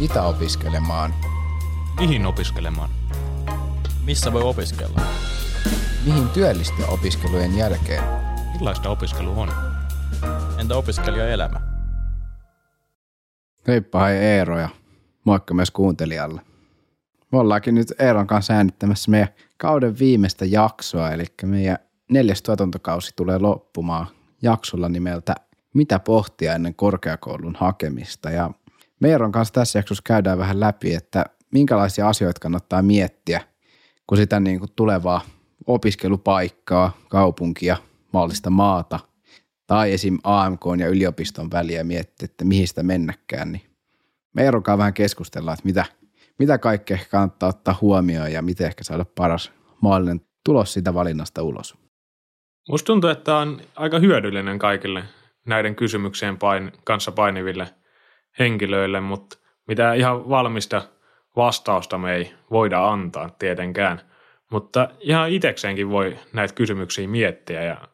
Mitä opiskelemaan? Mihin opiskelemaan? Missä voi opiskella? Mihin työllistyä opiskelujen jälkeen? Millaista opiskelu on? Entä opiskelijaelämä? Heippa hei Eero ja moikka myös kuuntelijalle. Me ollaankin nyt Eeron kanssa äänittämässä meidän kauden viimeistä jaksoa, eli meidän neljäs tuotantokausi tulee loppumaan jaksolla nimeltä Mitä pohtia ennen korkeakoulun hakemista. Ja Meeron kanssa tässä jaksossa käydään vähän läpi, että minkälaisia asioita kannattaa miettiä, kun sitä niin kuin tulevaa opiskelupaikkaa, kaupunkia, mahdollista maata tai esim. AMK ja yliopiston väliä miettiä, että mihin sitä mennäkään, niin Meeron kanssa vähän keskustellaan, että mitä, mitä kaikkea kannattaa ottaa huomioon ja miten ehkä saada paras mahdollinen tulos siitä valinnasta ulos. Musta tuntuu, että on aika hyödyllinen kaikille näiden kysymyksien pain, kanssa painiville henkilöille, mutta mitä ihan valmista vastausta me ei voida antaa tietenkään. Mutta ihan itsekseenkin voi näitä kysymyksiä miettiä ja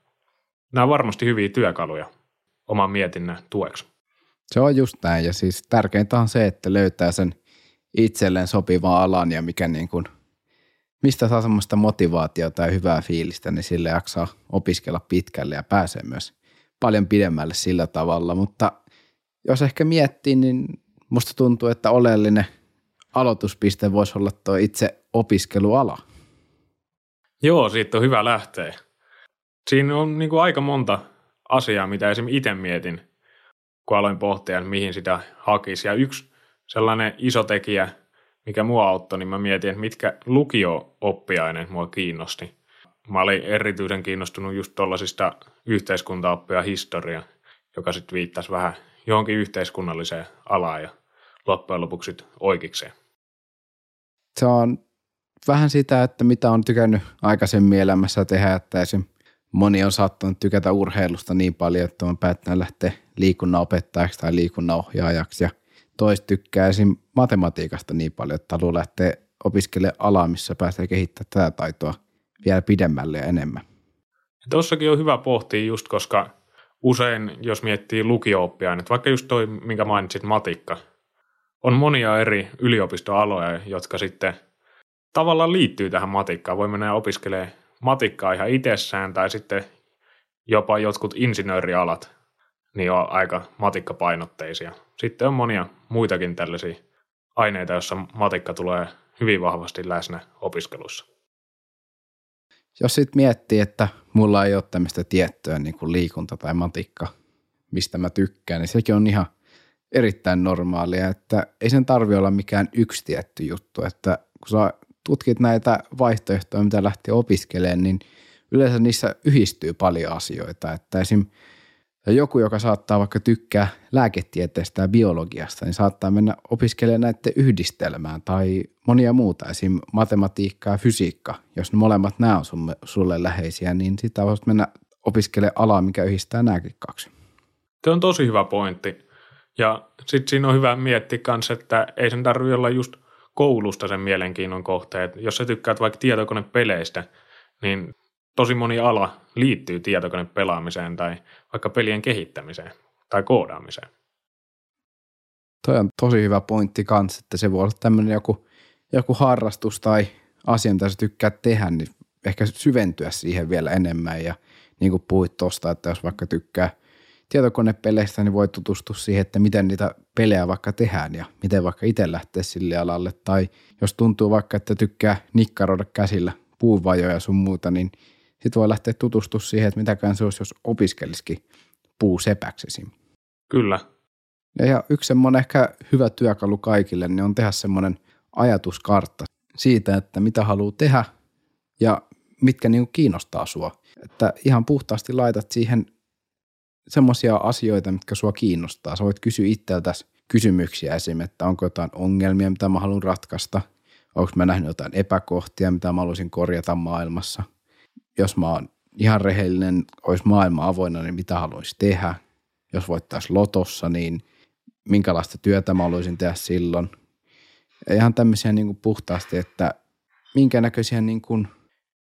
nämä on varmasti hyviä työkaluja oman mietinnän tueksi. Se on just näin ja siis tärkeintä on se, että löytää sen itselleen sopivan alan ja mikä niin kuin, mistä saa semmoista motivaatiota ja hyvää fiilistä, niin sille jaksaa opiskella pitkälle ja pääsee myös paljon pidemmälle sillä tavalla, mutta jos ehkä miettii, niin musta tuntuu, että oleellinen aloituspiste voisi olla tuo itse opiskeluala. Joo, siitä on hyvä lähteä. Siinä on niin kuin aika monta asiaa, mitä esimerkiksi itse mietin, kun aloin pohtia, mihin sitä hakisi. Ja yksi sellainen iso tekijä, mikä mua auttoi, niin mä mietin, että mitkä lukio-oppiaine mua kiinnosti. Mä olin erityisen kiinnostunut just tuollaisista yhteiskuntaoppia historia, joka sitten viittasi vähän johonkin yhteiskunnalliseen alaan ja loppujen lopuksi oikeikseen. Se on vähän sitä, että mitä on tykännyt aikaisemmin elämässä tehdä, että esim. moni on saattanut tykätä urheilusta niin paljon, että on päättänyt lähteä liikunnan opettajaksi tai liikunnan ohjaajaksi ja toista tykkää esim. matematiikasta niin paljon, että haluaa lähteä opiskelemaan alaa, missä pääsee kehittämään tätä taitoa vielä pidemmälle ja enemmän. Tuossakin on hyvä pohtia just, koska usein, jos miettii lukio että vaikka just toi, minkä mainitsit, matikka, on monia eri yliopistoaloja, jotka sitten tavallaan liittyy tähän matikkaan. Voi mennä opiskelemaan matikkaa ihan itsessään tai sitten jopa jotkut insinöörialat, niin on aika matikkapainotteisia. Sitten on monia muitakin tällaisia aineita, joissa matikka tulee hyvin vahvasti läsnä opiskelussa jos sitten miettii, että mulla ei ole tämmöistä tiettyä niin kuin liikunta tai matikka, mistä mä tykkään, niin sekin on ihan erittäin normaalia, että ei sen tarvi olla mikään yksi tietty juttu, että kun sä tutkit näitä vaihtoehtoja, mitä lähti opiskelemaan, niin yleensä niissä yhdistyy paljon asioita, että esim. Joku, joka saattaa vaikka tykkää lääketieteestä ja biologiasta, niin saattaa mennä opiskelemaan näiden yhdistelmään tai monia muuta, esim. matematiikka ja fysiikka. Jos ne molemmat nämä on sulle, sulle läheisiä, niin sitä voisit mennä opiskelemaan alaa, mikä yhdistää nämäkin kaksi. Se on tosi hyvä pointti. Ja sitten siinä on hyvä miettiä myös, että ei sen tarvitse olla just koulusta sen mielenkiinnon kohteet. Jos sä tykkäät vaikka tietokonepeleistä, niin tosi moni ala liittyy tietokonepelaamiseen tai vaikka pelien kehittämiseen tai koodaamiseen. Toi on tosi hyvä pointti kanssa, että se voi olla tämmöinen joku, joku harrastus tai asia, mitä sä tykkäät tehdä, niin ehkä syventyä siihen vielä enemmän ja niin kuin puhuit tuosta, että jos vaikka tykkää tietokonepeleistä, niin voi tutustua siihen, että miten niitä pelejä vaikka tehdään ja miten vaikka itse lähtee sille alalle. Tai jos tuntuu vaikka, että tykkää nikkaroida käsillä puuvajoja sun muuta, niin sitten voi lähteä tutustua siihen, että mitäkään se olisi, jos opiskelisikin puusepäksi esim. Kyllä. Ja yksi semmoinen ehkä hyvä työkalu kaikille, niin on tehdä semmoinen ajatuskartta siitä, että mitä haluaa tehdä ja mitkä niin kiinnostaa sua. Että ihan puhtaasti laitat siihen semmoisia asioita, mitkä sua kiinnostaa. Sä voit kysyä itseltäsi kysymyksiä esim. että onko jotain ongelmia, mitä mä haluan ratkaista, onko mä nähnyt jotain epäkohtia, mitä mä haluaisin korjata maailmassa. Jos mä oon ihan rehellinen, olisi maailma avoinna, niin mitä haluaisin tehdä. Jos voittaisi lotossa, niin minkälaista työtä mä haluaisin tehdä silloin. Ja ihan tämmöisiä niin kuin puhtaasti, että minkä näköisiä niin kuin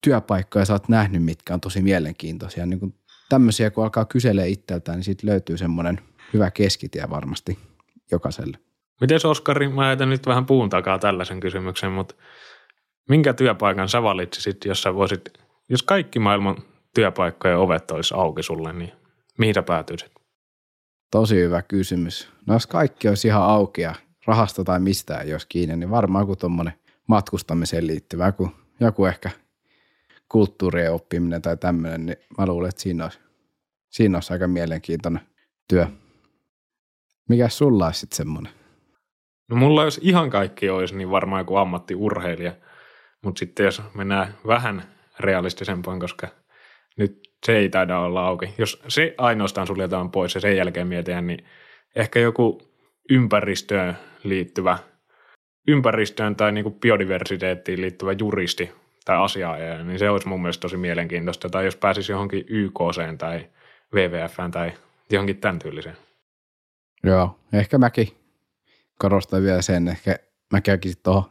työpaikkoja sä oot nähnyt, mitkä on tosi mielenkiintoisia. Niin kuin tämmöisiä, kun alkaa kyselee itseltään, niin siitä löytyy semmoinen hyvä keskitie varmasti jokaiselle. Miten Oskari, mä heitän nyt vähän puun takaa tällaisen kysymyksen, mutta minkä työpaikan sä valitsisit, jos sä voisit, jos kaikki maailman työpaikkojen ovet olisi auki sulle, niin mihin sä päätyisit? Tosi hyvä kysymys. No jos kaikki olisi ihan auki ja rahasta tai mistään jos kiinni, niin varmaan joku tuommoinen matkustamiseen liittyvä, joku, joku ehkä kulttuurien oppiminen tai tämmöinen, niin mä luulen, että siinä olisi, siinä olisi aika mielenkiintoinen työ. Mikä sulla olisi sitten semmoinen? No mulla jos ihan kaikki olisi, niin varmaan joku ammattiurheilija. Mutta sitten jos mennään vähän realistisempaan, koska nyt se ei taida olla auki. Jos se ainoastaan suljetaan pois ja sen jälkeen mietitään, niin ehkä joku ympäristöön liittyvä, ympäristöön tai niin kuin biodiversiteettiin liittyvä juristi tai asiaaja, niin se olisi mun mielestä tosi mielenkiintoista. Tai jos pääsisi johonkin YKC tai WWFään tai johonkin tämän tyyliseen. Joo, ehkä mäkin korostan vielä sen, ehkä mä käykin tuohon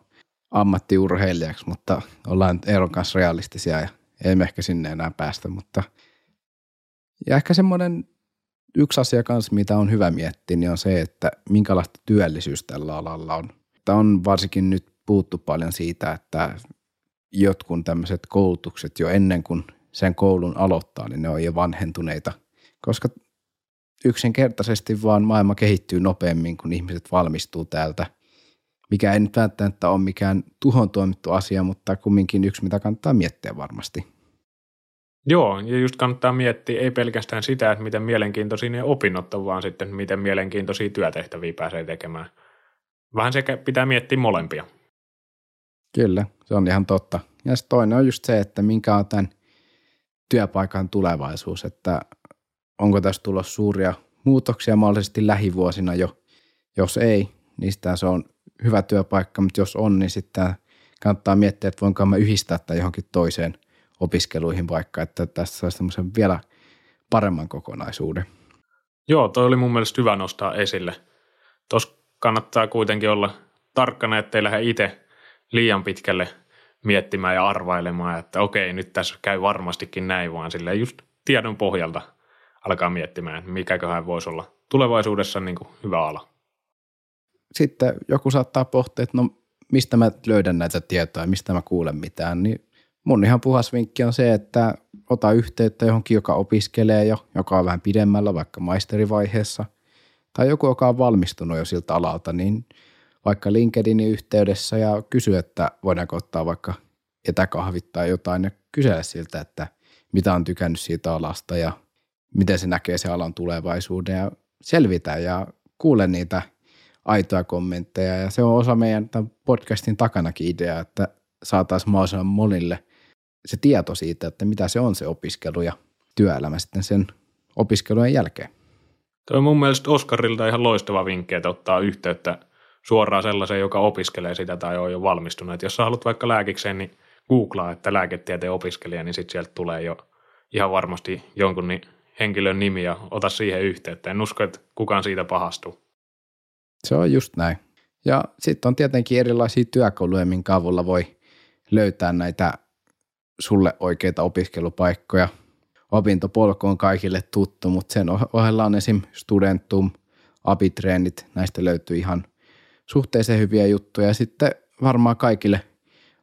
ammattiurheilijaksi, mutta ollaan Eeron kanssa realistisia ja emme ehkä sinne enää päästä, mutta ja ehkä semmoinen yksi asia kanssa, mitä on hyvä miettiä, niin on se, että minkälaista työllisyys tällä alalla on. Tämä on varsinkin nyt puuttu paljon siitä, että jotkut tämmöiset koulutukset jo ennen kuin sen koulun aloittaa, niin ne on jo vanhentuneita, koska yksinkertaisesti vaan maailma kehittyy nopeammin, kun ihmiset valmistuu täältä, mikä ei nyt välttämättä ole mikään tuhon tuomittu asia, mutta kumminkin yksi, mitä kannattaa miettiä varmasti. Joo, ja just kannattaa miettiä ei pelkästään sitä, että miten mielenkiintoisia ne opinnot on, vaan sitten miten mielenkiintoisia työtehtäviä pääsee tekemään. Vähän sekä pitää miettiä molempia. Kyllä, se on ihan totta. Ja sitten toinen on just se, että minkä on tämän työpaikan tulevaisuus, että onko tässä tulossa suuria muutoksia mahdollisesti lähivuosina jo. Jos ei, niin se on hyvä työpaikka, mutta jos on, niin sitten kannattaa miettiä, että voinko mä yhdistää tai johonkin toiseen opiskeluihin vaikka, että tässä saisi semmoisen vielä paremman kokonaisuuden. Joo, toi oli mun mielestä hyvä nostaa esille. Tuossa kannattaa kuitenkin olla tarkkana, ettei lähde itse liian pitkälle miettimään ja arvailemaan, että okei, nyt tässä käy varmastikin näin, vaan sille just tiedon pohjalta alkaa miettimään, mikäköhän voisi olla tulevaisuudessa niin kuin hyvä ala. Sitten joku saattaa pohtia, että no mistä mä löydän näitä tietoja, mistä mä kuulen mitään, niin mun ihan puhas vinkki on se, että ota yhteyttä johonkin, joka opiskelee jo, joka on vähän pidemmällä, vaikka maisterivaiheessa, tai joku, joka on valmistunut jo siltä alalta, niin vaikka LinkedInin yhteydessä ja kysy, että voidaanko ottaa vaikka etäkahvit tai jotain ja kysellä siltä, että mitä on tykännyt siitä alasta ja miten se näkee se alan tulevaisuuden ja selvitä ja kuule niitä aitoja kommentteja ja se on osa meidän tämän podcastin takanakin idea, että saataisiin mahdollisimman monille se tieto siitä, että mitä se on se opiskelu ja työelämä sitten sen opiskelujen jälkeen. Tuo on mun mielestä Oskarilta ihan loistava vinkki, että ottaa yhteyttä suoraan sellaiseen, joka opiskelee sitä tai on jo valmistunut. Et jos sä haluat vaikka lääkikseen, niin googlaa, että lääketieteen opiskelija, niin sitten sieltä tulee jo ihan varmasti jonkun henkilön nimi ja ota siihen yhteyttä. En usko, että kukaan siitä pahastuu. Se on just näin. Ja sitten on tietenkin erilaisia työkaluja, minkä avulla voi löytää näitä sulle oikeita opiskelupaikkoja. Opintopolku on kaikille tuttu, mutta sen ohella on esim. Studentum, abitreenit, näistä löytyy ihan suhteellisen hyviä juttuja. Ja sitten varmaan kaikille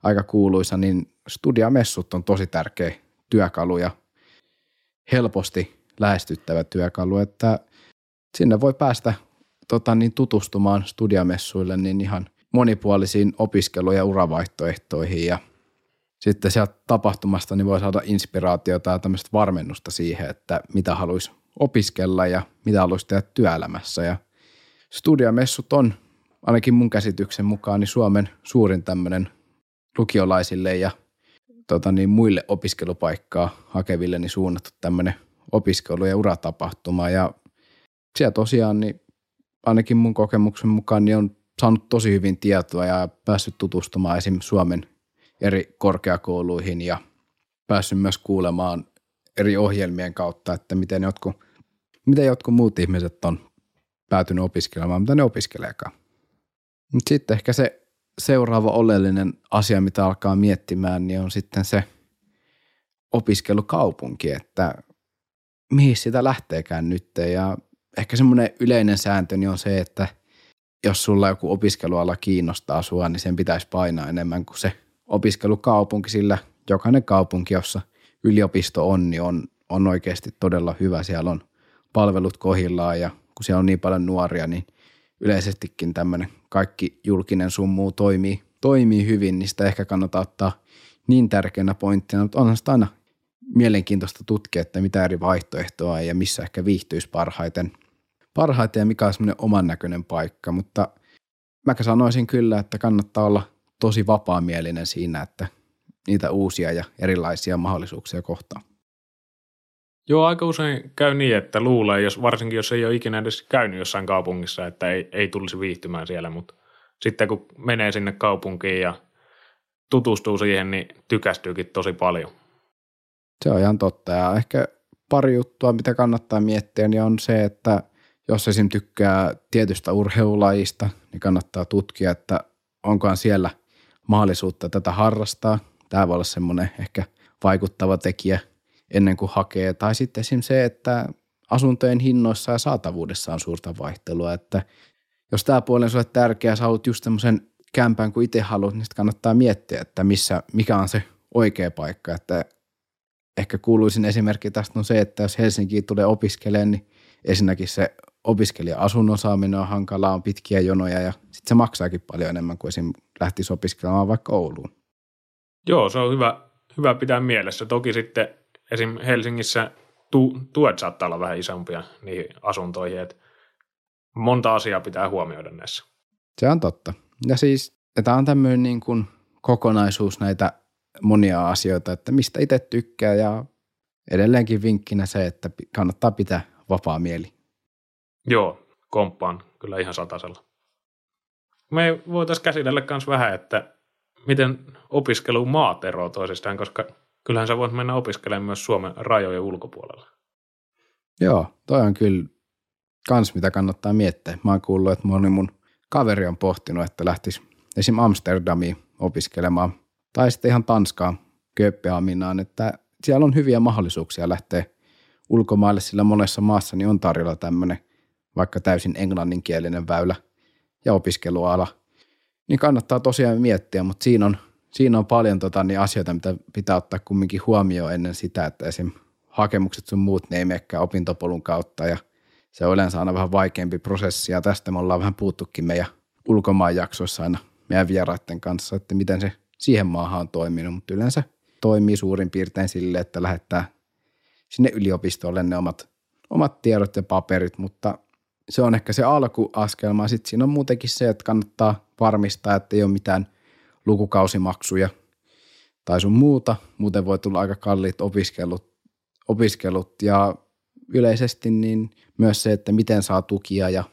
aika kuuluisa, niin studiamessut on tosi tärkeä työkalu ja helposti lähestyttävä työkalu, että sinne voi päästä tota, niin tutustumaan studiamessuille niin ihan monipuolisiin opiskelu- ja uravaihtoehtoihin ja sitten sieltä tapahtumasta niin voi saada inspiraatiota ja tämmöistä varmennusta siihen, että mitä haluaisi opiskella ja mitä haluaisi tehdä työelämässä. Ja studiamessut on ainakin mun käsityksen mukaan niin Suomen suurin tämmöinen lukiolaisille ja tota niin, muille opiskelupaikkaa hakeville niin suunnattu tämmöinen opiskelu- ja uratapahtuma. Ja siellä tosiaan niin ainakin mun kokemuksen mukaan niin on saanut tosi hyvin tietoa ja päässyt tutustumaan esim. Suomen eri korkeakouluihin ja päässyt myös kuulemaan eri ohjelmien kautta, että miten jotkut, miten jotkut muut ihmiset on päätynyt opiskelemaan, mitä ne opiskeleekaan. Mutta sitten ehkä se seuraava oleellinen asia, mitä alkaa miettimään, niin on sitten se opiskelukaupunki, että mihin sitä lähteekään nyt. Ja ehkä semmoinen yleinen sääntö niin on se, että jos sulla joku opiskeluala kiinnostaa sua, niin sen pitäisi painaa enemmän kuin se opiskelukaupunki, sillä jokainen kaupunki, jossa yliopisto on, niin on, on oikeasti todella hyvä. Siellä on palvelut kohillaan ja kun siellä on niin paljon nuoria, niin yleisestikin tämmöinen kaikki julkinen summu toimii, toimii hyvin, niin sitä ehkä kannattaa ottaa niin tärkeänä pointtina, mutta onhan sitä aina mielenkiintoista tutkia, että mitä eri vaihtoehtoa ja missä ehkä viihtyisi parhaiten, parhaiten ja mikä on semmoinen oman näköinen paikka, mutta mä sanoisin kyllä, että kannattaa olla tosi vapaamielinen siinä, että niitä uusia ja erilaisia mahdollisuuksia kohtaan. Joo, aika usein käy niin, että luulee, jos, varsinkin jos ei ole ikinä edes käynyt jossain kaupungissa, että ei, ei tulisi viihtymään siellä, mutta sitten kun menee sinne kaupunkiin ja tutustuu siihen, niin tykästyykin tosi paljon. Se on ihan totta ja ehkä pari juttua, mitä kannattaa miettiä, niin on se, että jos esim. tykkää tietystä urheilulajista, niin kannattaa tutkia, että onkohan siellä mahdollisuutta tätä harrastaa. Tämä voi olla semmoinen ehkä vaikuttava tekijä ennen kuin hakee. Tai sitten esim. se, että asuntojen hinnoissa ja saatavuudessa on suurta vaihtelua, että jos tämä puoli on sulle tärkeä, sä haluat just semmoisen kämpään kuin itse haluat, niin kannattaa miettiä, että missä, mikä on se oikea paikka, että ehkä kuuluisin esimerkki tästä on se, että jos Helsinkiin tulee opiskelemaan, niin ensinnäkin se opiskelija-asunnon saaminen on hankalaa, on pitkiä jonoja ja sitten se maksaakin paljon enemmän kuin esim. lähtisi opiskelemaan vaikka Ouluun. Joo, se on hyvä, hyvä pitää mielessä. Toki sitten esim. Helsingissä tu, tuet saattaa olla vähän isompia niihin asuntoihin, että monta asiaa pitää huomioida näissä. Se on totta. Ja siis tämä on tämmöinen niin kuin kokonaisuus näitä monia asioita, että mistä itse tykkää ja edelleenkin vinkkinä se, että kannattaa pitää vapaa mieli. Joo, komppaan kyllä ihan satasella. Me voitaisiin käsitellä myös vähän, että miten opiskelu maat eroavat toisistaan, koska kyllähän sä voit mennä opiskelemaan myös Suomen rajojen ulkopuolella. Joo, toi on kyllä kans mitä kannattaa miettiä. Mä oon kuullut, että moni mun kaveri on pohtinut, että lähtisi esim. Amsterdamiin opiskelemaan tai sitten ihan Tanskaan, Kööpenhaminaan, että siellä on hyviä mahdollisuuksia lähteä ulkomaille, sillä monessa maassa niin on tarjolla tämmöinen vaikka täysin englanninkielinen väylä ja opiskeluala. Niin kannattaa tosiaan miettiä, mutta siinä on, siinä on paljon tota, niin asioita, mitä pitää ottaa kumminkin huomioon ennen sitä, että esim. hakemukset sun muut ne ei menekään opintopolun kautta ja se on yleensä aina vähän vaikeampi prosessi ja tästä me ollaan vähän puuttukin meidän ulkomaan jaksoissa aina meidän vieraiden kanssa, että miten se siihen maahan on toiminut, mutta yleensä toimii suurin piirtein sille, että lähettää sinne yliopistolle ne omat, omat tiedot ja paperit, mutta se on ehkä se alkuaskelma. Sitten siinä on muutenkin se, että kannattaa varmistaa, että ei ole mitään lukukausimaksuja tai sun muuta. Muuten voi tulla aika kalliit opiskelut, opiskelut ja yleisesti niin myös se, että miten saa tukia ja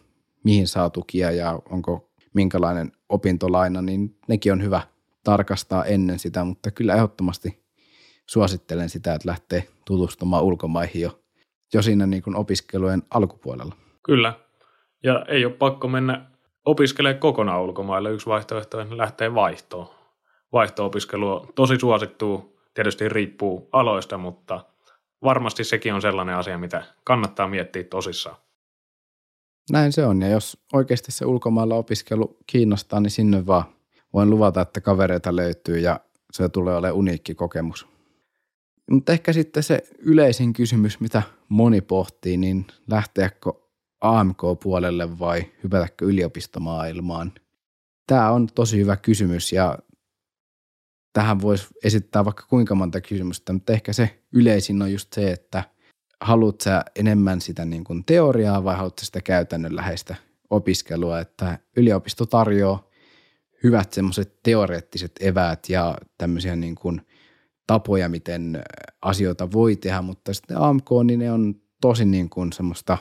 mihin saa tukia ja onko minkälainen opintolaina, niin nekin on hyvä tarkastaa ennen sitä, mutta kyllä ehdottomasti suosittelen sitä, että lähtee tutustumaan ulkomaihin jo, jo siinä niin kuin opiskelujen alkupuolella. Kyllä, ja ei ole pakko mennä opiskelemaan kokonaan ulkomaille. Yksi vaihtoehto on lähteä vaihtoon. Vaihto-opiskelu on tosi suosittu, tietysti riippuu aloista, mutta varmasti sekin on sellainen asia, mitä kannattaa miettiä tosissaan. Näin se on, ja jos oikeasti se ulkomailla opiskelu kiinnostaa, niin sinne vaan. Voin luvata, että kavereita löytyy ja se tulee olemaan uniikki kokemus. Mutta ehkä sitten se yleisin kysymys, mitä moni pohtii, niin lähteekö AMK-puolelle vai hypätäkö yliopistomaailmaan? Tämä on tosi hyvä kysymys ja tähän voisi esittää vaikka kuinka monta kysymystä, mutta ehkä se yleisin on just se, että haluat sä enemmän sitä niin kuin teoriaa vai haluat sitä käytännönläheistä opiskelua, että yliopisto tarjoaa hyvät semmoiset teoreettiset eväät ja tämmöisiä niin kuin tapoja, miten asioita voi tehdä, mutta sitten AMK, niin ne on tosi niin kuin semmoista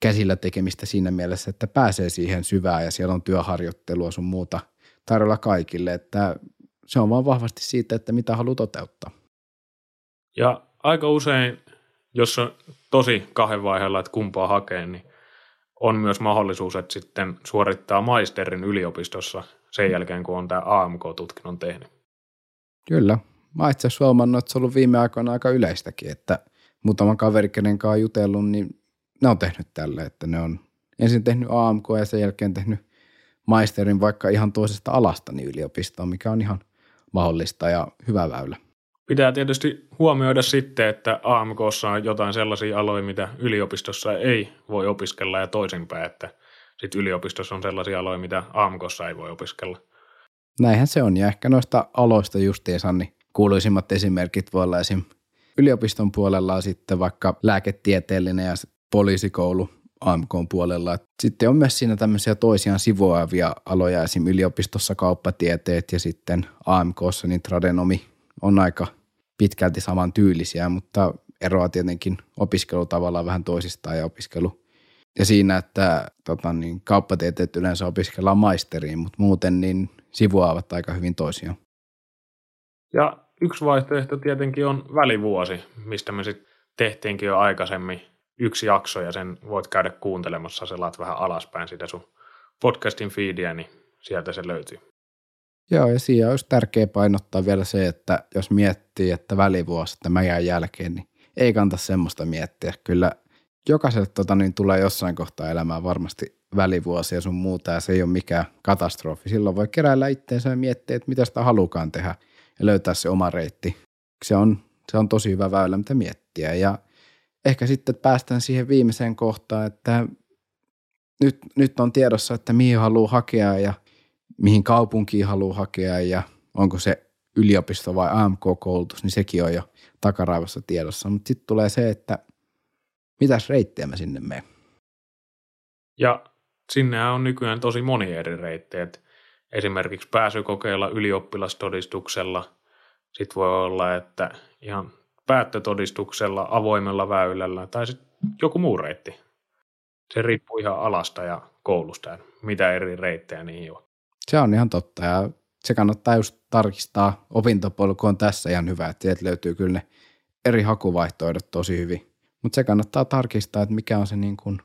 käsillä tekemistä siinä mielessä, että pääsee siihen syvään ja siellä on työharjoittelua sun muuta tarjolla kaikille, että se on vaan vahvasti siitä, että mitä haluaa toteuttaa. Ja aika usein, jos on tosi kahden vaiheella, että kumpaa hakee, niin on myös mahdollisuus, että sitten suorittaa maisterin yliopistossa sen jälkeen, kun on tämä AMK-tutkinnon tehnyt. Kyllä. Mä itse asiassa huomannut, että se on ollut viime aikoina aika yleistäkin, että muutaman kaveri, kenen kanssa on jutellut, niin ne on tehnyt tälle, että ne on ensin tehnyt AMK ja sen jälkeen tehnyt maisterin vaikka ihan toisesta alasta niin yliopistoon, mikä on ihan mahdollista ja hyvä väylä. Pitää tietysti huomioida sitten, että AMKssa on jotain sellaisia aloja, mitä yliopistossa ei voi opiskella ja toisinpäin, että sitten yliopistossa on sellaisia aloja, mitä AMKssa ei voi opiskella. Näinhän se on ja ehkä noista aloista justiinsa niin kuuluisimmat esimerkit voi olla esim. yliopiston puolella sitten vaikka lääketieteellinen ja poliisikoulu AMK puolella. Sitten on myös siinä tämmöisiä toisiaan sivuavia aloja, esim. yliopistossa kauppatieteet ja sitten AMKssa niin tradenomi on aika pitkälti saman tyylisiä, mutta eroa tietenkin opiskelutavalla vähän toisistaan ja opiskelu. Ja siinä, että tota, niin, kauppatieteet yleensä opiskellaan maisteriin, mutta muuten niin sivuaavat aika hyvin toisiaan. Ja yksi vaihtoehto tietenkin on välivuosi, mistä me sitten tehtiinkin jo aikaisemmin yksi jakso ja sen voit käydä kuuntelemassa, selaat vähän alaspäin sitä sun podcastin feedia, niin sieltä se löytyy. Joo, ja siinä olisi tärkeää painottaa vielä se, että jos miettii, että välivuosi, että mä jään jälkeen, niin ei kannata semmoista miettiä. Kyllä jokaiselle tota, niin tulee jossain kohtaa elämää varmasti välivuosi ja sun muuta, ja se ei ole mikään katastrofi. Silloin voi keräillä itteensä ja miettiä, että mitä sitä halukaan tehdä ja löytää se oma reitti. Se on, se on tosi hyvä väylä, mitä miettiä. Ja ehkä sitten päästään siihen viimeiseen kohtaan, että nyt, nyt on tiedossa, että mihin haluaa hakea ja mihin kaupunkiin haluaa hakea ja onko se yliopisto vai AMK-koulutus, niin sekin on jo takaraivassa tiedossa. Mutta sitten tulee se, että mitäs reittejä mä sinne menen. Ja sinne on nykyään tosi moni eri reittejä. Esimerkiksi pääsykokeilla ylioppilastodistuksella. Sitten voi olla, että ihan päättötodistuksella, avoimella väylällä tai sitten joku muu reitti. Se riippuu ihan alasta ja koulusta, mitä eri reittejä niihin on. Se on ihan totta ja se kannattaa just tarkistaa. Opintopolku on tässä ihan hyvä, että sieltä löytyy kyllä ne eri hakuvaihtoehdot tosi hyvin. Mutta se kannattaa tarkistaa, että mikä on se niin kuin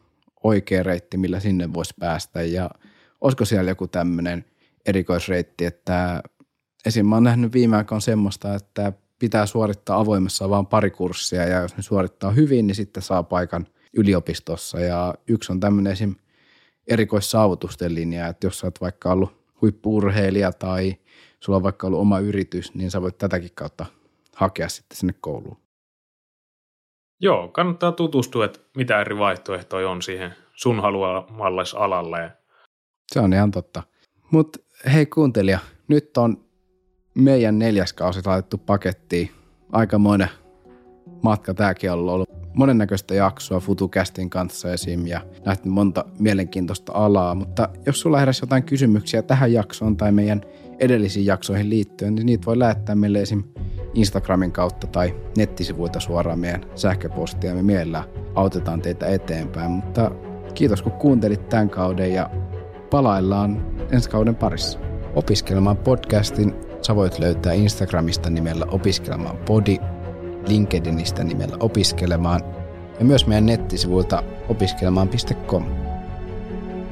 oikea reitti, millä sinne voisi päästä ja olisiko siellä joku tämmöinen erikoisreitti, että esim. mä oon nähnyt viime aikoina semmoista, että pitää suorittaa avoimessa vain pari kurssia ja jos ne suorittaa hyvin, niin sitten saa paikan yliopistossa ja yksi on tämmöinen esim. erikoissaavutusten linja, että jos sä oot vaikka ollut huippuurheilija tai sulla on vaikka ollut oma yritys, niin sä voit tätäkin kautta hakea sitten sinne kouluun. Joo, kannattaa tutustua, että mitä eri vaihtoehtoja on siihen sun haluamalle alalle. Se on ihan totta. Mutta hei kuuntelija, nyt on meidän neljäs kausi laitettu pakettiin. Aikamoinen matka tämäkin on ollut. Monennäköistä jaksoa FutuCastin kanssa esim. ja nähty monta mielenkiintoista alaa, mutta jos sulla heräsi jotain kysymyksiä tähän jaksoon tai meidän edellisiin jaksoihin liittyen, niin niitä voi lähettää meille esim. Instagramin kautta tai nettisivuilta suoraan meidän sähköpostia. Me mielellään autetaan teitä eteenpäin, mutta kiitos kun kuuntelit tämän kauden ja palaillaan ensi kauden parissa. Opiskelemaan podcastin sä voit löytää Instagramista nimellä opiskelemaan podi, LinkedInistä nimellä opiskelemaan ja myös meidän nettisivuilta opiskelemaan.com.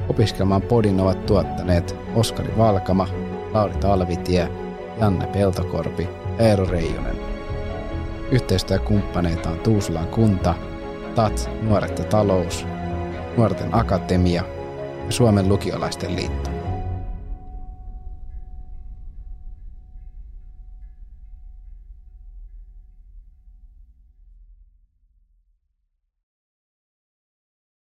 Opiskelemaan podin ovat tuottaneet Oskari Valkama, Lauri Talvitie, Janne Peltokorpi Eero Reijonen. Yhteistyökumppaneita on Tuusulan kunta, TAT, Nuoret ja talous, Nuorten akatemia ja Suomen lukiolaisten liitto.